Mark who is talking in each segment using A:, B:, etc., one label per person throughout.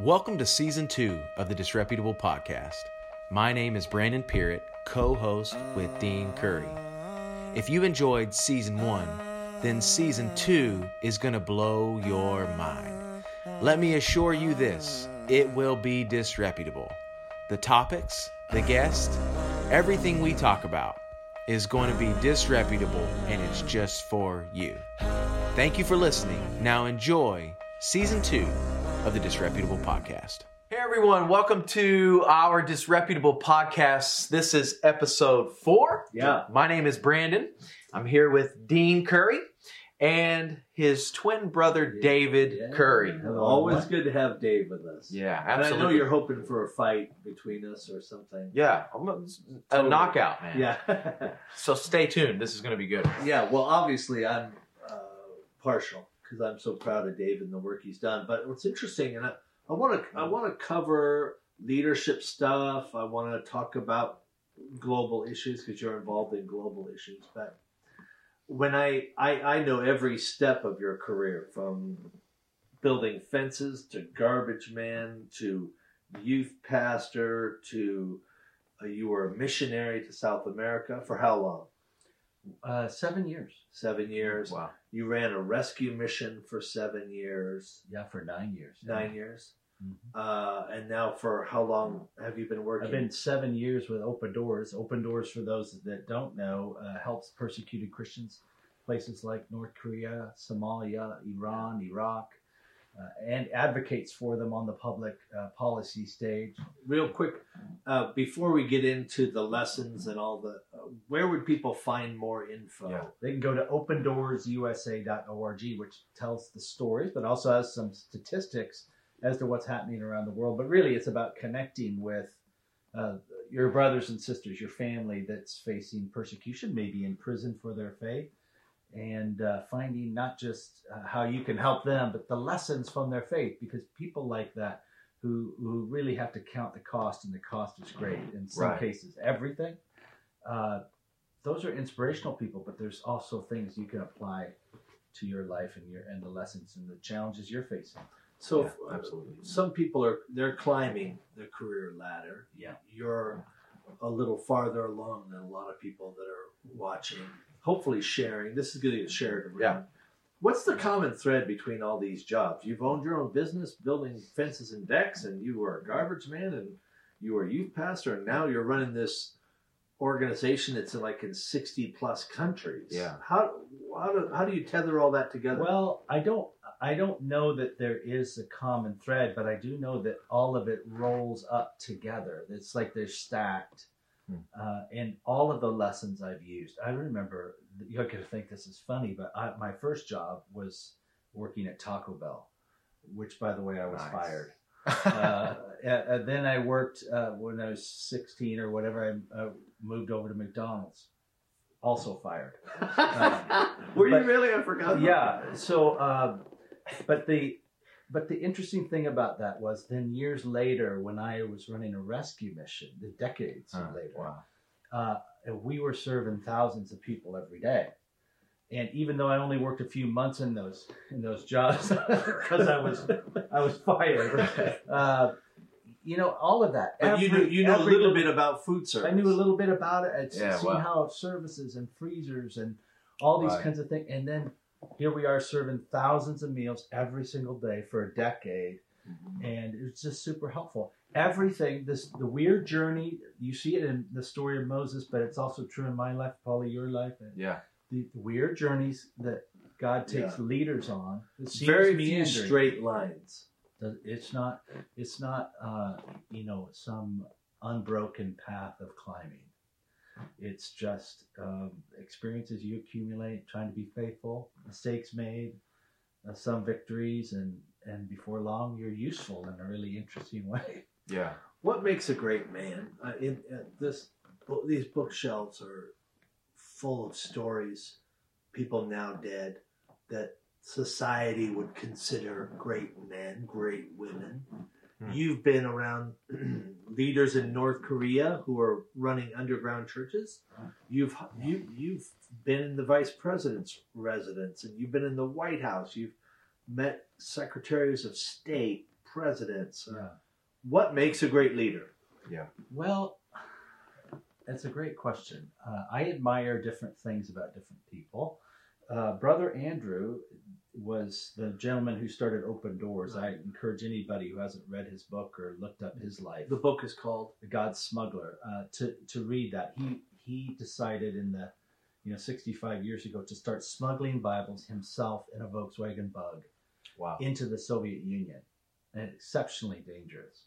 A: Welcome to season two of the Disreputable Podcast. My name is Brandon Peart, co host with Dean Curry. If you enjoyed season one, then season two is going to blow your mind. Let me assure you this it will be disreputable. The topics, the guests, everything we talk about is going to be disreputable and it's just for you. Thank you for listening. Now enjoy season two of the Disreputable Podcast. Hey everyone, welcome to our Disreputable Podcast. This is episode four.
B: Yeah.
A: My name is Brandon. I'm here with Dean Curry and his twin brother David
B: Yeah.
A: Curry.
B: Always good to have Dave with us.
A: Yeah,
B: And I know you're hoping for a fight between us or something.
A: Yeah, I'm a, a
B: Totally.
A: knockout, man.
B: Yeah.
A: So stay tuned. This is going to be good.
B: yeah. Well, obviously, I'm uh, partial because I'm so proud of Dave and the work he's done. But what's interesting, and I, I want to I want to cover leadership stuff. I want to talk about global issues because you're involved in global issues. But when I, I I know every step of your career from building fences to garbage man to youth pastor to uh, you were a missionary to South America for how long?
C: Uh, seven years.
B: Seven years.
A: Wow.
B: You ran a rescue mission for seven years,
C: Yeah, for nine years.
B: nine years.
C: Mhm.
B: Uh, and now for how long have you been working?
C: I've been seven years with Open Doors. Open Doors, for those that don't know, uh, helps persecuted Christians, places like North Korea, Somalia, Iran, Iraq, uh, and advocates for them on the public uh, policy stage.
B: Real quick, uh, before we get into the lessons and all the, where would people find more info?
A: Yeah.
C: They can go to opendoorsusa.org, which tells the stories, but also has some statistics as to what's happening around the world. But really, it's about connecting with uh, your brothers and sisters, your family that's facing persecution, maybe in prison for their faith, and uh, finding not just uh, how you can help them, but the lessons from their faith, because people like that. Who, who really have to count the cost, and the cost is great in some
A: Right.
C: cases, everything. Uh, those are inspirational people, but there's also things you can apply to your life and your and the lessons and the challenges you're facing.
B: So,
A: Yeah,
B: uh,
A: absolutely.
B: some people are they're climbing the career ladder.
C: Yeah.
B: You're a little farther along than a lot of people that are watching. Hopefully, sharing. This is going to get shared around.
A: Yeah.
B: What's the common thread between all these jobs? You've owned your own business, building fences and decks, and you were a garbage man, and you were a youth pastor, and now you're running this organization that's in like in 60 plus countries.
A: Yeah.
B: How how do, how do you tether all that together?
C: Well, I don't I don't know that there is a common thread, but I do know that all of it rolls up together. It's like they're stacked.
A: Hmm.
C: Uh, and all of the lessons I've used, I remember. You're going to think this is funny, but I, my first job was working at Taco Bell, which, by the way, I was
A: Nice.
C: fired. uh, uh, then I worked uh, when I was 16 or whatever. I uh, moved over to McDonald's, also fired.
B: Were you really? I forgot.
C: Yeah. So, uh, but the but the interesting thing about that was then years later, when I was running a rescue mission, the decades
A: Huh,
C: later,
A: wow.
C: uh, we were serving thousands of people every day. And even though I only worked a few months in those in those jobs because I was I was fired, uh, you know all of that.
B: But you know, you know a little
C: little-
B: bit about food service.
C: I knew a little bit about it. I'd
A: Yeah,
C: seen
A: wow.
C: how services and freezers and all these
A: Right.
C: kinds of things. And then here we are serving thousands of meals every single day for a decade. Mm-hmm. And it's just super helpful. Everything, this the weird journey, you see it in the story of Moses, but it's also true in my life, probably your life.
A: Yeah.
C: the weird journeys that God takes leaders on.
B: Very few straight lines.
C: It's not. It's not. Uh, you know, some unbroken path of climbing. It's just um, experiences you accumulate, trying to be faithful, mistakes made, uh, some victories, and and before long you're useful in a really interesting way.
A: Yeah.
B: What makes a great man? Uh, in uh, this, these bookshelves are full of stories, people now dead, that society would consider great men, great women.
A: Hmm.
B: You've been around leaders in North Korea who are running underground churches. You've you you've been in the vice president's residence, and you've been in the White House. You've met secretaries of state, presidents.
C: Yeah.
B: What makes a great leader? Yeah.
C: Well, that's a great question. Uh, I admire different things about different people. Uh, Brother Andrew was the gentleman who started Open Doors. I encourage anybody who hasn't read his book or looked up his life,
B: The book is called.
C: The God's Smuggler, uh, to to read that. He he decided in the you know 65 years ago to start smuggling Bibles himself in a Volkswagen Bug
A: Wow.
C: into the Soviet Union, and exceptionally dangerous.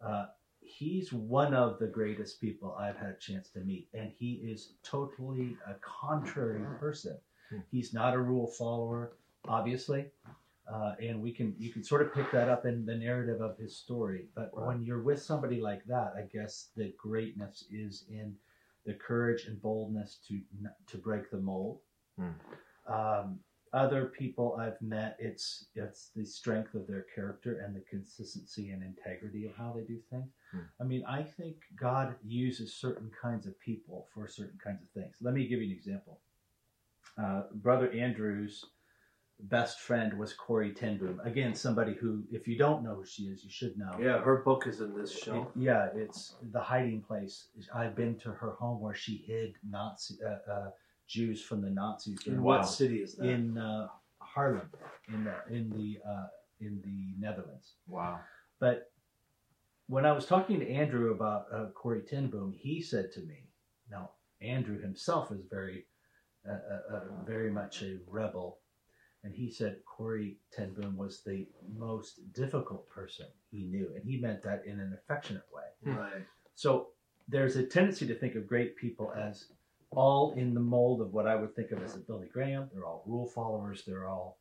C: Uh, he's one of the greatest people I've had a chance to meet, and he is totally a contrary person.
A: Hmm.
C: He's not a rule follower, obviously, uh, and we can you can sort of pick that up in the narrative of his story. But
A: Right.
C: when you're with somebody like that, I guess the greatness is in the courage and boldness to to break the mold.
A: Hmm.
C: Um, other people I've met, it's it's the strength of their character and the consistency and integrity of how they do things.
A: Hmm.
C: I mean, I think God uses certain kinds of people for certain kinds of things. Let me give you an example. Uh, Brother Andrew's best friend was Corrie ten Boom. Again, somebody who, if you don't know who she is, you should know.
B: Yeah, her book is in this
C: It- yeah, it's the hiding place. I've been to her home where she hid Nazi uh, uh, Jews from the Nazis.
B: In what city is that?
C: in uh, Haarlem, in the in the uh, in the Netherlands.
A: Wow.
C: But when I was talking to Andrew about uh, Corrie ten Boom, he said to me, "Now Andrew himself is very, uh, uh, uh, very much a rebel." And he said Corey Tenboom was the most difficult person he knew, and he meant that in an affectionate way.
B: right.
C: So there's a tendency to think of great people as all in the mold of what I would think of as a Billy Graham. They're all rule followers. They're all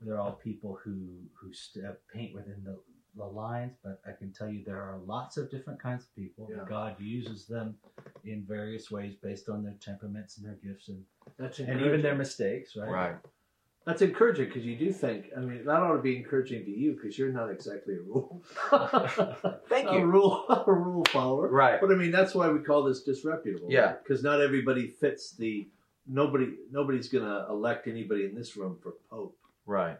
C: they're all people who who st- uh, paint within the, the lines. But I can tell you there are lots of different kinds of people.
B: Yeah.
C: God uses them in various ways based on their temperaments and their gifts and,
B: That's
C: and even their mistakes. Right.
A: Right.
B: That's encouraging because you do think. I mean, that ought to be encouraging to you because you're not exactly a rule.
A: Thank you.
B: a
A: you.
B: rule, a rule follower.
A: Right.
B: But I mean, that's why we call this disreputable.
A: Yeah.
B: Because not everybody fits the. Nobody. Nobody's going to elect anybody in this room for pope.
A: Right.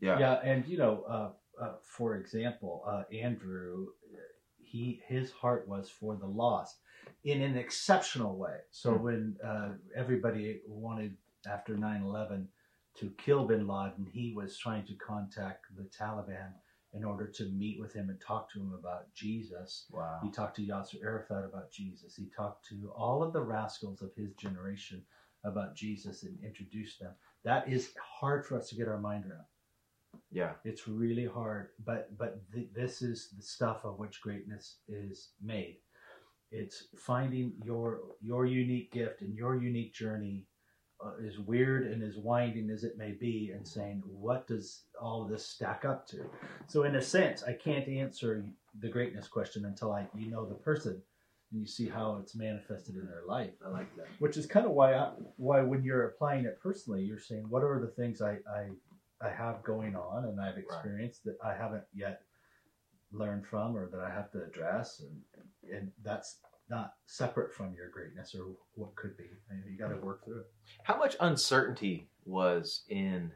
A: Yeah.
C: Yeah, and you know, uh, uh, for example, uh, Andrew, he his heart was for the lost in an exceptional way. So
A: Hmm.
C: when uh, everybody wanted after 9/11 to kill Bin Laden, he was trying to contact the Taliban in order to meet with him and talk to him about Jesus.
A: Wow.
C: He talked to Yasser Arafat about Jesus. He talked to all of the rascals of his generation about Jesus and introduced them. That is hard for us to get our mind around.
A: Yeah.
C: It's really hard, but but th- this is the stuff of which greatness is made. It's finding your your unique gift and your unique journey, uh, as weird and as winding as it may be, and saying what does all of this stack up to. So in a sense, I can't answer the greatness question until I you know the person and you see how it's manifested in their life
B: I like that.
C: which is kind of why I, why when you're applying it personally, you're saying what are the things I I, I have going on and I've experienced that I haven't yet learned from or that I have to address, and and that's not separate from your greatness or what could be. You, know, you got to mm. work through it.
A: How much uncertainty was in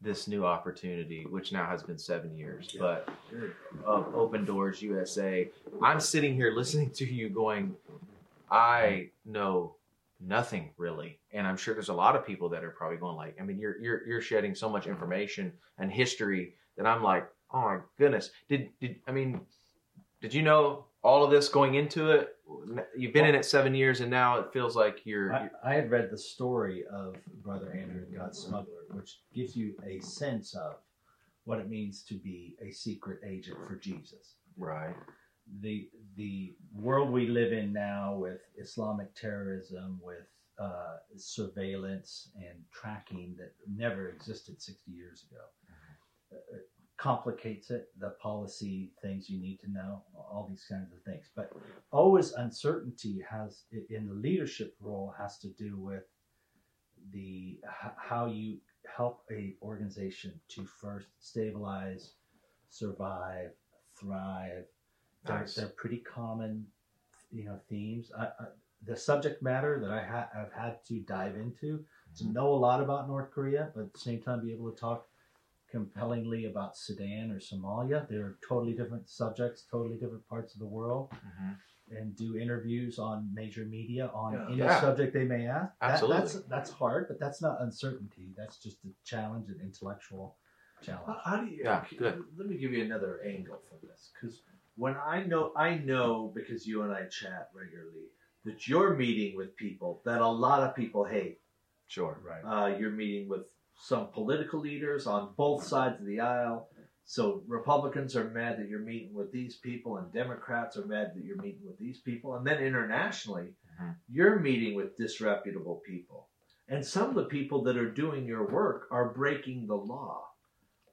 A: this new opportunity, which now has been seven years,
B: Yeah.
A: but of Open Doors USA? I'm sitting here listening to you going, I know nothing really, and I'm sure there's a lot of people that are probably going like, I mean, you're you're you're shedding so much information and history that I'm like, oh my goodness, did did I mean, did you know all of this going into it? You've been in it seven years, and now it feels like you're,
C: I, I had read the story of Brother Andrew and God's Smuggler, which gives you a sense of what it means to be a secret agent for Jesus.
A: right.
C: the the world we live in now with Islamic terrorism, with uh, surveillance and tracking that never existed 60 years ago, uh, complicates it. The policy things you need to know, all these kinds of things. But always uncertainty has in the leadership role has to do with the how you help a organization to first stabilize, survive, thrive. They're, they're pretty common, you know, themes. I, I, the subject matter that I ha- I've had to dive into to mm-hmm. know a lot about North Korea, but at the same time be able to talk compellingly about Sudan or Somalia. They're totally different subjects, totally different parts of the world, and do interviews on major media on
B: Yeah.
C: any
A: Yeah.
C: subject they may ask. That-
A: Absolutely.
C: that's that's hard, but that's not uncertainty. That's just a challenge, an intellectual challenge.
B: How, how do you?
A: Yeah,
B: okay,
A: good.
B: Let me give you another angle for this, because when I know, I know because you and I chat regularly that you're meeting with people that a lot of people hate.
A: Sure.
C: Right.
B: Uh, you're meeting with some political leaders on both sides of the aisle. So Republicans are mad that you're meeting with these people, and Democrats are mad that you're meeting with these people. And then internationally,
A: Mhm.
B: you're meeting with disreputable people. And some of the people that are doing your work are breaking the law.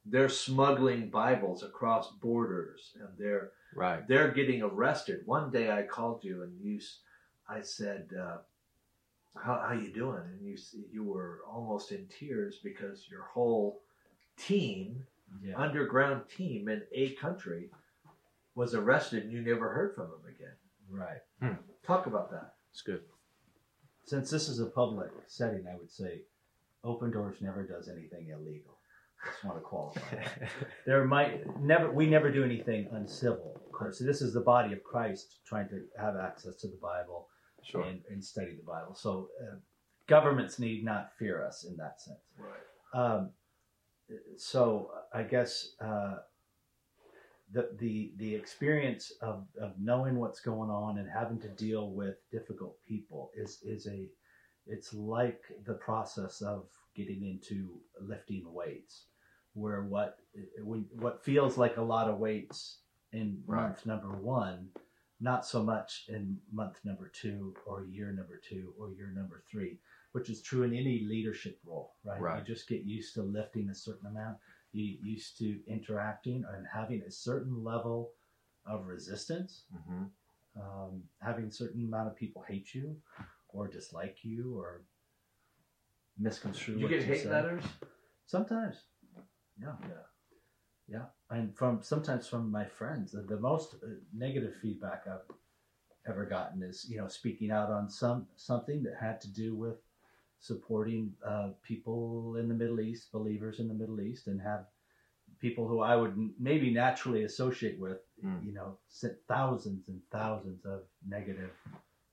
B: They're smuggling Bibles across borders, and they're
A: Right.
B: they're getting arrested. One day I called you and you, I said, uh, "How how you doing?" And you you were almost in tears because your whole team,
C: Yeah.
B: underground team in a country, was arrested and you never heard from them again.
C: Right. Hmm.
B: Talk about that.
A: It's good.
C: Since this is a public setting, I would say Open Doors never does anything illegal. Just want to qualify. there might never we never do anything uncivil. Of course, this is the body of Christ trying to have access to the Bible
A: Sure.
C: and, and study the Bible. So uh, governments need not fear us in that sense.
B: Right.
C: Um, so I guess uh, the the the experience of, of knowing what's going on and having to deal with difficult people is is a it's like the process of getting into lifting weights, where what when what feels like a lot of weights in
A: Right.
C: month number one, not so much in month number two or year number two or year number three which is true in any leadership role, right?
A: Right.
C: You just get used to lifting a certain amount. You get used to interacting and having a certain level of resistance,
A: hmm
C: um, having a certain amount of people hate you or dislike you or misconstrue
B: You get
C: you
B: hate
C: say.
B: letters.
C: Sometimes, yeah,
B: Yeah.
C: yeah, and from sometimes from my friends. The, the most uh, negative feedback I've ever gotten is you know speaking out on some something that had to do with supporting uh, people in the Middle East, believers in the Middle East, and have people who I would maybe naturally associate with,
A: Mm.
C: you know, sent thousands and thousands of negative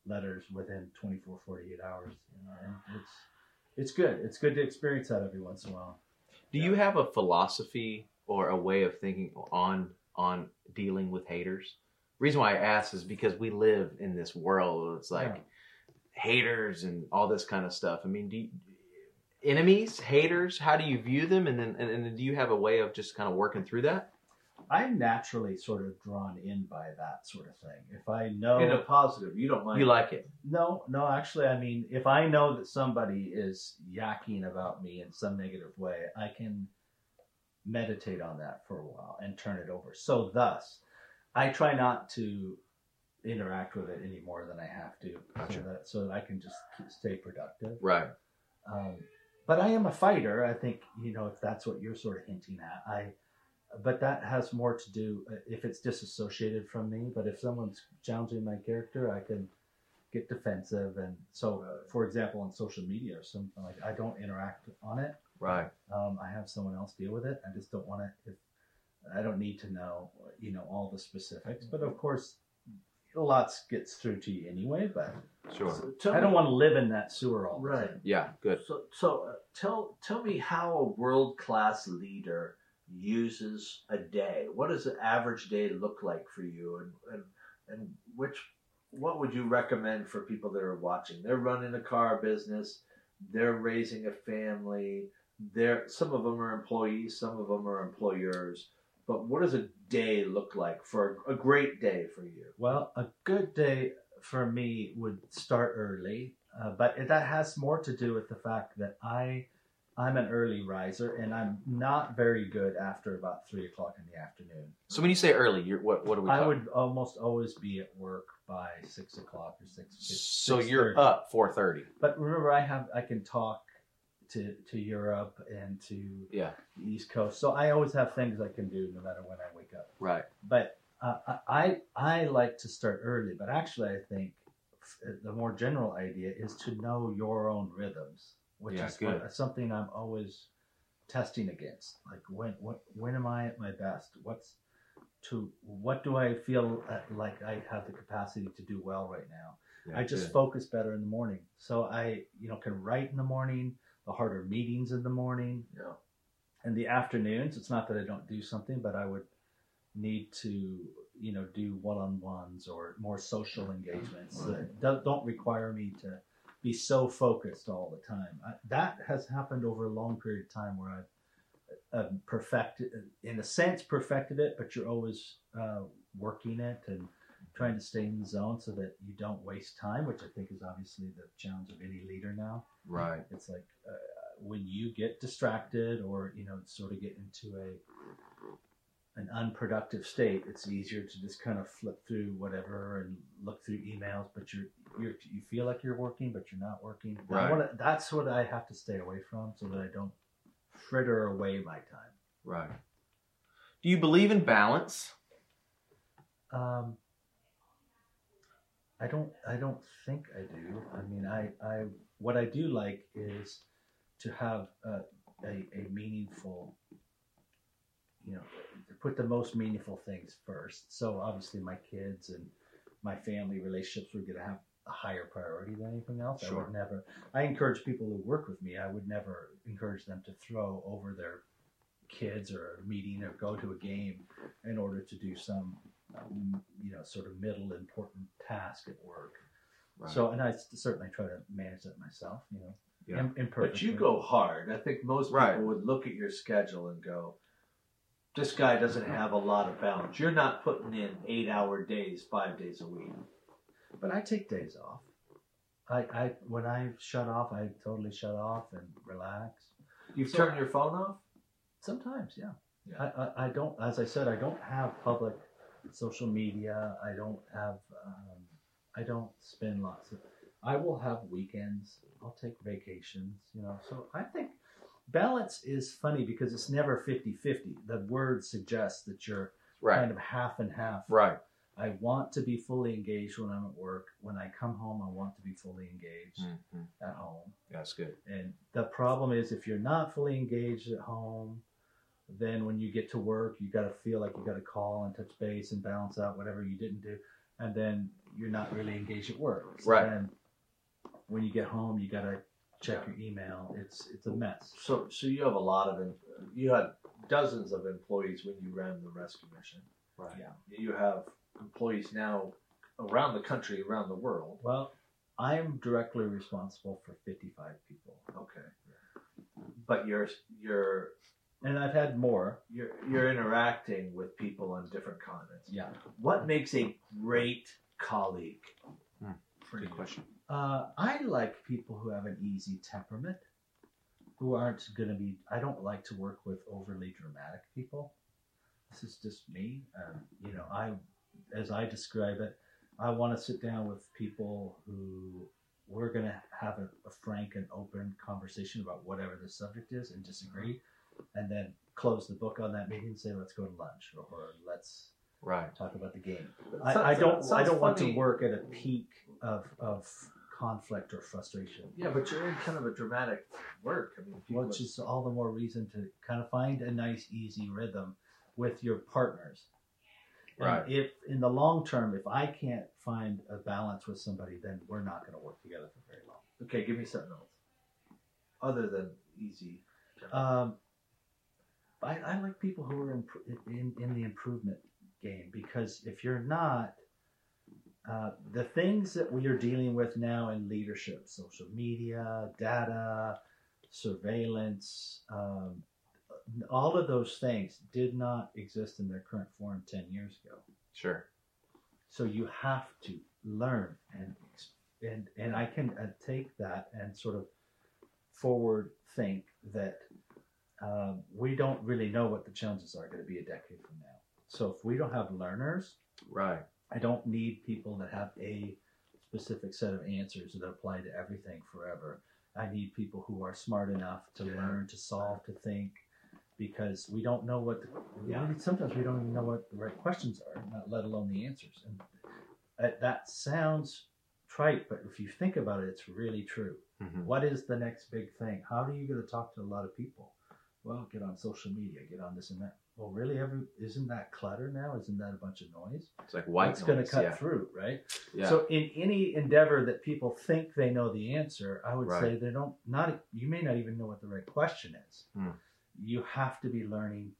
C: letters within 24, 48 hours. You know, and it's it's good. It's good to experience that every once in a while.
A: Do you have a philosophy or a way of thinking on on dealing with haters? Reason why I ask is because we live in this world. where It's like
C: Yeah.
A: haters and all this kind of stuff. I mean, do you, enemies, haters? How do you view them? And then and, and do you have a way of just kind of working through that?
C: I'm naturally sort of drawn in by that sort of thing. If I know
B: In a positive, you don't mind.
A: You like it?
C: No, no, actually, I mean, if I know that somebody is yakking about me in some negative way, I can meditate on that for a while and turn it over. So, thus, I try not to interact with it any more than I have to,
A: Gotcha.
C: so that so that I can just stay productive.
A: Right.
C: Um, but I am a fighter. I think you know if that's what you're sort of hinting at. I, but that has more to do uh, if it's disassociated from me. But if someone's challenging my character, I can get defensive. And so, for example, on social media or something like, I don't interact on it.
A: Right.
C: Um, I have someone else deal with it. I just don't want to. If I don't need to know, you know, all the specifics. But of course, lots gets through to you anyway. But
A: Sure.
B: So tell
C: I don't
B: me-
C: want to live in that sewer all the
B: Right.
C: time.
A: Yeah. Good.
B: So, so uh, tell tell me how a world class leader uses a day. What does an average day look like for you, and and and which what would you recommend for people that are watching? They're running a car business, they're raising a family. They're some of them are employees, some of them are employers. But what does a day look like for a great day for you?
C: Well, a good day for me would start early, uh, but it- that has more to do with the fact that I, I'm an early riser, and I'm not very good after about three o'clock in the afternoon.
A: So when you say early, you're what? What are we?
C: I would almost always be at work by six o'clock or six.
A: So
C: 6:30.
A: you're up four thirty.
C: But remember, I have I can talk to to Europe and to
A: Yeah.
C: the East Coast, so I always have things I can do no matter when I wake up.
A: Right.
C: but uh, I I like to start early. But actually, I think the more general idea is to know your own rhythms, which
A: Yeah,
C: is
A: good.
C: something I'm always testing against. Like when what when am I at my best? What's to what do I feel uh, like I have the capacity to do well right now?
D: Yeah,
C: I just
D: good.
C: focus better in the morning. So I, you know, can write in the morning, the harder meetings in the morning.
B: Yeah.
C: In the afternoons, it's not that I don't do something, but I would need to, you know, do one-on-ones or more social engagements that don't, don't require me to be so focused all the time. I, that has happened over a long period of time where I've uh, perfected, in a sense, perfected it, but you're always uh, working it and trying to stay in the zone so that you don't waste time, which I think is obviously the challenge of any leader now.
D: Right.
C: It's like uh, when you get distracted or you know sort of get into a an unproductive state, it's easier to just kind of flip through whatever and look through emails, but you're you're you feel like you're working, but you're not working.
D: Right.
C: wanna- that's what I have to stay away from so that I don't fritter away my time.
D: Right. Do you believe in balance?
C: Um, I don't. I don't think I do. I mean, I. I. What I do like is to have a a, a meaningful. You know, to put the most meaningful things first. So obviously, my kids and my family relationships were going to have a higher priority than anything else. I would never. I encourage people who work with me. I would never encourage them to throw over their kids or a meeting or go to a game in order to do some um, you know, sort of middle important task at work.
D: Right.
C: So, and I certainly try to manage that myself, you know,
D: Yeah.
C: im-
B: But you go hard. I think most people
D: Right.
B: would look at your schedule and go, "This guy doesn't have a lot of balance." You're not putting in eight-hour days, five days a week.
C: but I take days off. I, I, when I shut off, I totally shut off and relax.
B: You've
C: So-
B: turned your phone off.
C: Sometimes, yeah.
B: Yeah.
C: I, I, I don't, as I said, I don't have public social media. I don't have, um, I don't spend lots of, I will have weekends. I'll take vacations, you know. So I think balance is funny because it's never 50 50. The word suggests that you're
D: right.
C: kind of half and half.
D: Right.
C: I want to be fully engaged when I'm at work. When I come home, I want to be fully engaged
D: Mhm.
C: at home.
D: That's good.
C: And the problem is, if you're not fully engaged at home, then when you get to work, you got to feel like you got to call and touch base and balance out whatever you didn't do, and then you're not really engaged at work. So
D: Right.
C: Then when you get home, you got to check your email. It's it's a mess.
B: So, so you have a lot of, you had dozens of employees when you ran the rescue mission.
D: Right.
C: Yeah.
B: You have employees now around the country, around the world.
C: Well, I'm directly responsible for 55 people,
B: Okay. But you're you're
C: and I've had more.
B: you're you're interacting with people on different continents.
C: Yeah.
B: What makes a great colleague?
D: Hmm.
B: For
D: Good
B: you?
D: question.
C: Uh, I like people who have an easy temperament, who aren't going to be. I don't like to work with overly dramatic people. This is just me. Um, you know, I, as I describe it, I want to sit down with people who we're going to have a, a frank and open conversation about whatever the subject is and disagree, and then close the book on that meeting and say, let's go to lunch or, or let's
D: Right.
C: talk about the game.
B: It
C: I, I don't.
B: it
C: I don't want to work at a peak of of conflict or frustration,
B: Yeah, but you're in kind of a dramatic work. I mean, people
C: which is all the more reason to kind of find a nice, easy rhythm with your partners. And
D: Right.
C: If in the long term, if I can't find a balance with somebody, then we're not going to work together for very long.
B: okay. Give me something else other than easy.
C: Um, I, I like people who are in, in in the improvement game because if you're not, uh, the things that we are dealing with now in leadership, social media, data, surveillance, um, all of those things did not exist in their current form ten years ago.
D: Sure.
C: So you have to learn and and and I can uh, take that and sort of forward think that um, we don't really know what the challenges are going to be a decade from now. So if we don't have learners,
D: Right.
C: I don't need people that have a specific set of answers that apply to everything forever. I need people who are smart enough to
B: Yeah.
C: learn, to solve, to think, because we don't know what. The,
B: Yeah.
C: sometimes we don't even know what the right questions are, not let alone the answers. And that, sounds trite, but if you think about it, it's really true.
D: Mhm.
C: What is the next big thing? How are you going to talk to a lot of people? well, get on social media, get on this and that. Well, really, every isn't that clutter now? Isn't that a bunch of noise?
D: It's like white
C: It's going to cut
D: yeah.
C: through, right?
D: Yeah.
C: So, in any endeavor that people think they know the answer, I would
D: Right.
C: say they don't. Not you may not even know what the right question is.
D: Hmm.
C: You have to be learning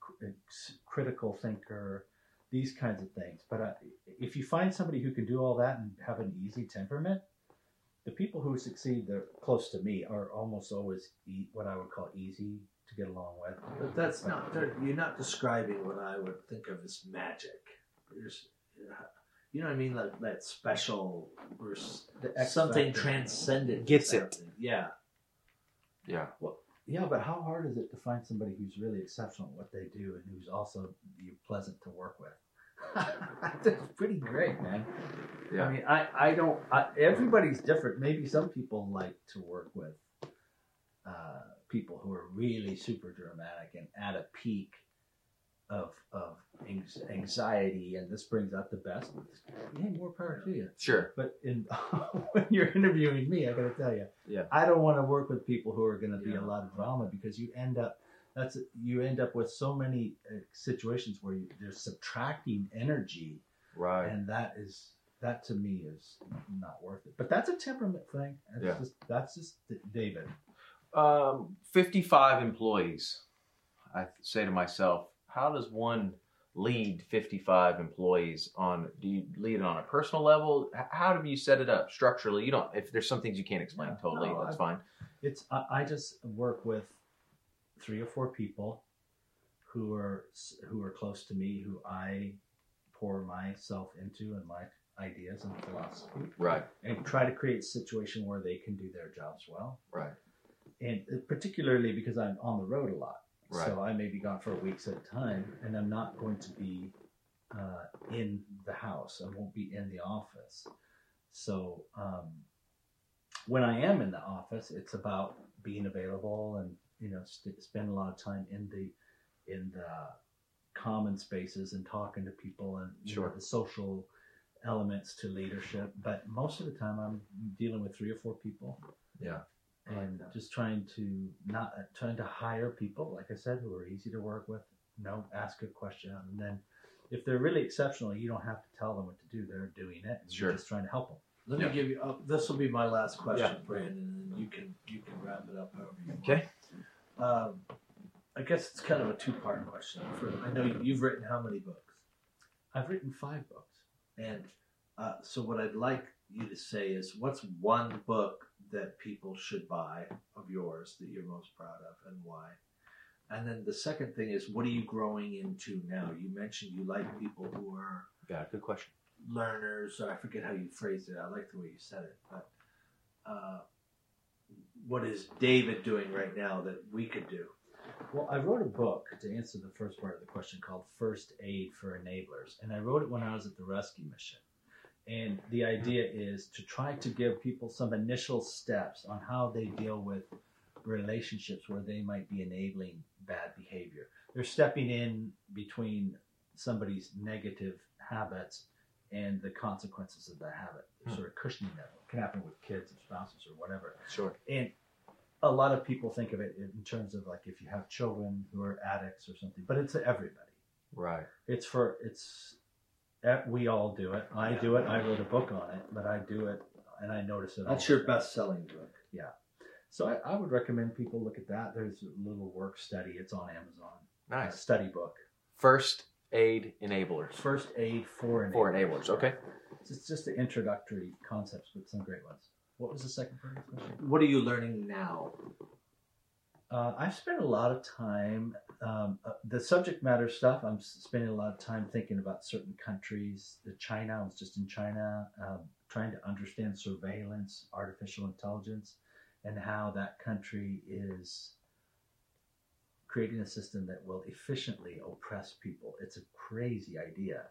C: critical thinker, these kinds of things. But uh, if you find somebody who can do all that and have an easy temperament, the people who succeed, they're close to me, are almost always e- what I would call easy to get along with.
B: But that's not. You're not describing what I would think of as magic. There's, you know what I mean? Like that special or
C: The
B: something transcendent.
D: Gets it.
B: Yeah.
D: yeah.
C: Well yeah, but how hard is it to find somebody who's really exceptional at what they do and who's also pleasant to work with? That's pretty great, man.
D: Yeah.
C: I mean, I, I don't. I, everybody's different. Maybe some people like to work with uh, people who are really super dramatic and at a peak of of anxiety, and this brings out the best. Yeah, more power to you.
D: Sure.
C: But in when you're interviewing me, I got to tell you,
D: Yeah.
C: I don't want to work with people who are going to be
B: Yeah.
C: a lot of drama because you end up that's you end up with so many uh, situations where you, they're subtracting energy,
D: Right.
C: and that is that to me is not worth it. But that's a temperament thing. That's
D: Yeah.
C: just that's just David.
D: Um, 55 employees. I say to myself, how does one lead 55 employees on, do you lead it on a personal level? How do you set it up structurally? You don't, if there's some things you can't explain
C: Yeah,
D: totally,
C: no,
D: that's
C: I-
D: fine.
C: It's I, I just work with three or four people who are who are close to me, who I pour myself into and my ideas and philosophy,
D: Right.
C: and try to create a situation where they can do their jobs well.
D: Right.
C: And particularly because I'm on the road a lot,
D: Right.
C: so I may be gone for weeks at a time, and I'm not going to be uh, in the house. I won't be in the office. So um, when I am in the office, it's about being available and you know st- spend a lot of time in the in the common spaces and talking to people and you know, the social elements to leadership. But most of the time, I'm dealing with three or four people.
D: Yeah.
C: And just trying to not uh, trying to hire people, like I said, who are easy to work with. No, ask a question, and then if they're really exceptional, you don't have to tell them what to do. They're doing it. and
D: Sure.
C: You're just trying to help them.
B: Let
D: Yeah.
B: me give you. Uh, this will be my last question,
D: Yeah.
B: Brandon, and you can you can wrap it up however you want.
D: Okay.
B: Um, I guess it's kind of a two-part question. For, I know you- you've written how many books,
C: I've written five books.
B: and uh, so what I'd like you to say is, what's one book that people should buy of yours that you're most proud of, and why? And then the second thing is, what are you growing into now? You mentioned you like people who are
D: Yeah, good question.
B: learners. Or I forget how you phrased it. I like the way you said it. But uh, what is David doing right now that we could do?
C: Well, I wrote a book to answer the first part of the question called First Aid for Enablers. And I wrote it when I was at the rescue mission. And the idea is to try to give people some initial steps on how they deal with relationships where they might be enabling bad behavior. They're stepping in between somebody's negative habits and the consequences of that habit.
D: Hmm.
C: sort of cushioning that. It can happen with kids or spouses or whatever
D: Sure.
C: and a lot of people think of it in terms of like if you have children who are addicts or something but it's everybody
D: Right.
C: it's for it's eh, we all do it i do it i wrote a book on it but i do it and i notice it
B: That's
C: the
B: your
C: time.
B: best-selling book. Yeah.
C: So I, I would recommend people look at that there's a little work study it's on amazon a
D: Nice.
C: study book
D: First aid enablers.
C: first aid for enablers.
D: For enablers. Okay.
C: it's just- just the introductory concepts but some great ones what was the second part of the question
B: What are you learning now?
C: Uh, I've spent a lot of time. Um, uh, the subject matter stuff. I'm spending a lot of time thinking about certain countries. The China. I was just in China, um, trying to understand surveillance, artificial intelligence, and how that country is creating a system that will efficiently oppress people. It's a crazy idea,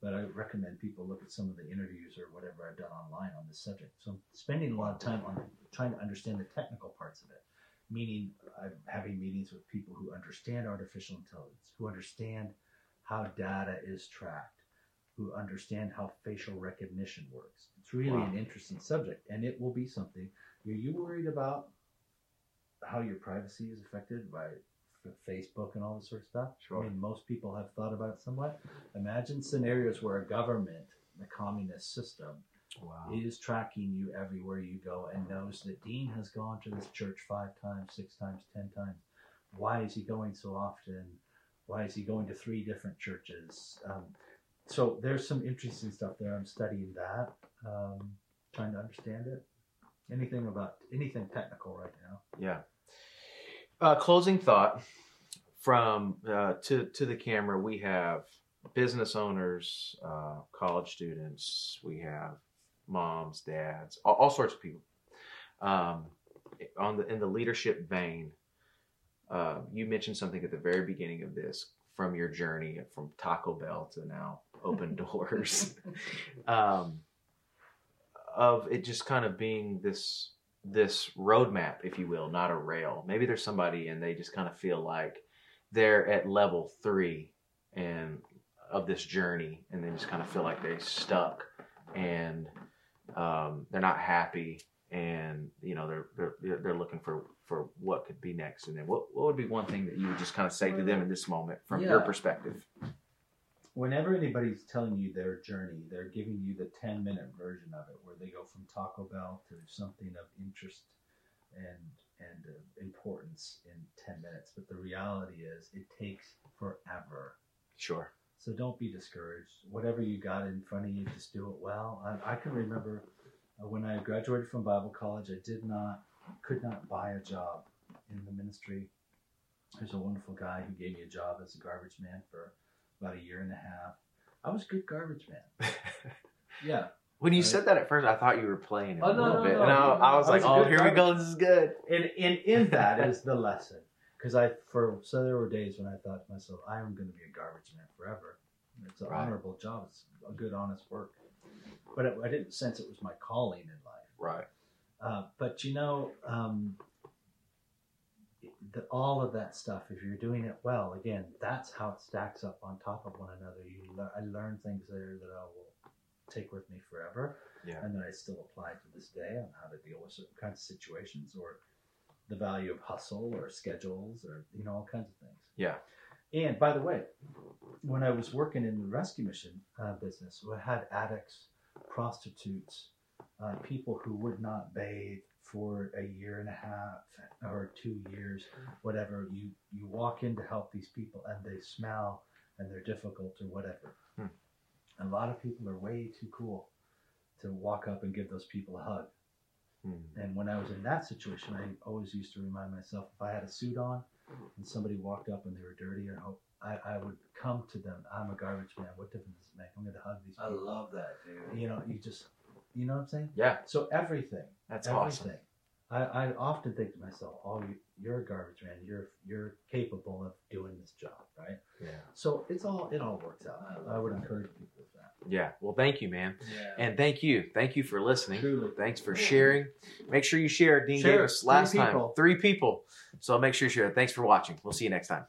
C: but I recommend people look at some of the interviews or whatever I've done online on this subject. So I'm spending a lot of time on trying to understand the technical parts of it meaning I'm having meetings with people who understand artificial intelligence, who understand how data is tracked, who understand how facial recognition works. It's really
D: Wow.
C: an interesting subject, and it will be something. Are you worried about how your privacy is affected by Facebook and all this sort of stuff.
A: Sure.
C: I mean, most people have thought about it somewhat. Imagine scenarios where a government, the communist system,
A: Wow.
C: is tracking you everywhere you go and knows that Dean has gone to this church five times, six times, ten times. Why is he going so often? Why is he going to three different churches? Um, so there's some interesting stuff there. I'm studying that, um, trying to understand it. Anything about anything technical right now?
A: Yeah. Uh, closing thought from uh, to to the camera. We have business owners, uh, college students. We have moms, dads, all, all sorts of people. Um, on the in the leadership vein, uh, you mentioned something at the very beginning of this from your journey from Taco Bell to now Open Doors. um, of it just kind of being this this roadmap, if you will, not a rail. Maybe there's somebody and they just kind of feel like they're at level three and of this journey, and they just kind of feel like they're stuck and um, they're not happy, and you know they're they're they're looking for for what could be next. And then what what would be one thing that you would just kind of say to them in this moment from your perspective?
C: Whenever anybody's telling you their journey, they're giving you the 10 minute version of it where they go from Taco Bell to something of interest and and uh, importance in 10 minutes. But the reality is, it takes forever.
A: Sure.
C: So don't be discouraged. Whatever you got in front of you, just do it well. I, I can remember uh, when I graduated from Bible college, I did not, could not buy a job in the ministry. There's a wonderful guy who gave me a job as a garbage man for about a year and a half. I was a good garbage man. Yeah.
A: When you
C: Right.
A: said that at first, I thought you were playing it
C: Oh,
A: a
C: no,
A: little
C: no,
A: bit,
C: no,
A: and I,
C: no,
A: I was
C: I
A: like,
C: was
A: "Oh, here we go. This is good."
C: And in, in that is the lesson. Because I, for, so there were days when I thought to myself, I am going to be a garbage man forever. It's an
A: Right.
C: honorable job. It's a good, honest work. But it, I didn't sense it was my calling in life.
A: Right.
C: Uh, but you know, um, the, all of that stuff, if you're doing it well, again, that's how it stacks up on top of one another. You, le- I learned things there that I will take with me forever,
A: Yeah.
C: and that I still apply to this day on how to deal with certain kinds of situations, or the value of hustle, or schedules, or you know, all kinds of things.
A: Yeah.
C: And by the way, when I was working in the rescue mission uh, business, we had addicts, prostitutes, uh, people who would not bathe for a year and a half or two years, whatever. You you walk in to help these people, and they smell, and they're difficult or whatever.
A: Hmm.
C: A lot of people are way too cool to walk up and give those people a hug.
A: Hmm.
C: And when I was in that situation, I always used to remind myself if I had a suit on and somebody walked up and they were dirty or ho- I, I would come to them. I'm a garbage man. What difference does it make? I'm going to hug these
B: I love that, dude.
C: You know, you just, you know what I'm saying?
A: Yeah,
C: So everything,
A: that's
C: everything.
A: awesome.
C: I, I often think to myself, all you, you're a garbage man. You're you're capable of doing this job, right?
A: Yeah.
C: So it's all it all works out. I, I would encourage people with that.
A: Yeah. Well, thank you, man.
B: Yeah.
A: And thank you. Thank you for listening.
C: Truly.
A: Thanks for sharing. Make sure you share. Dean
C: Share.
A: gave us last
C: Three
A: time
C: people.
A: three people. So make sure you share. Thanks for watching. We'll see you next time.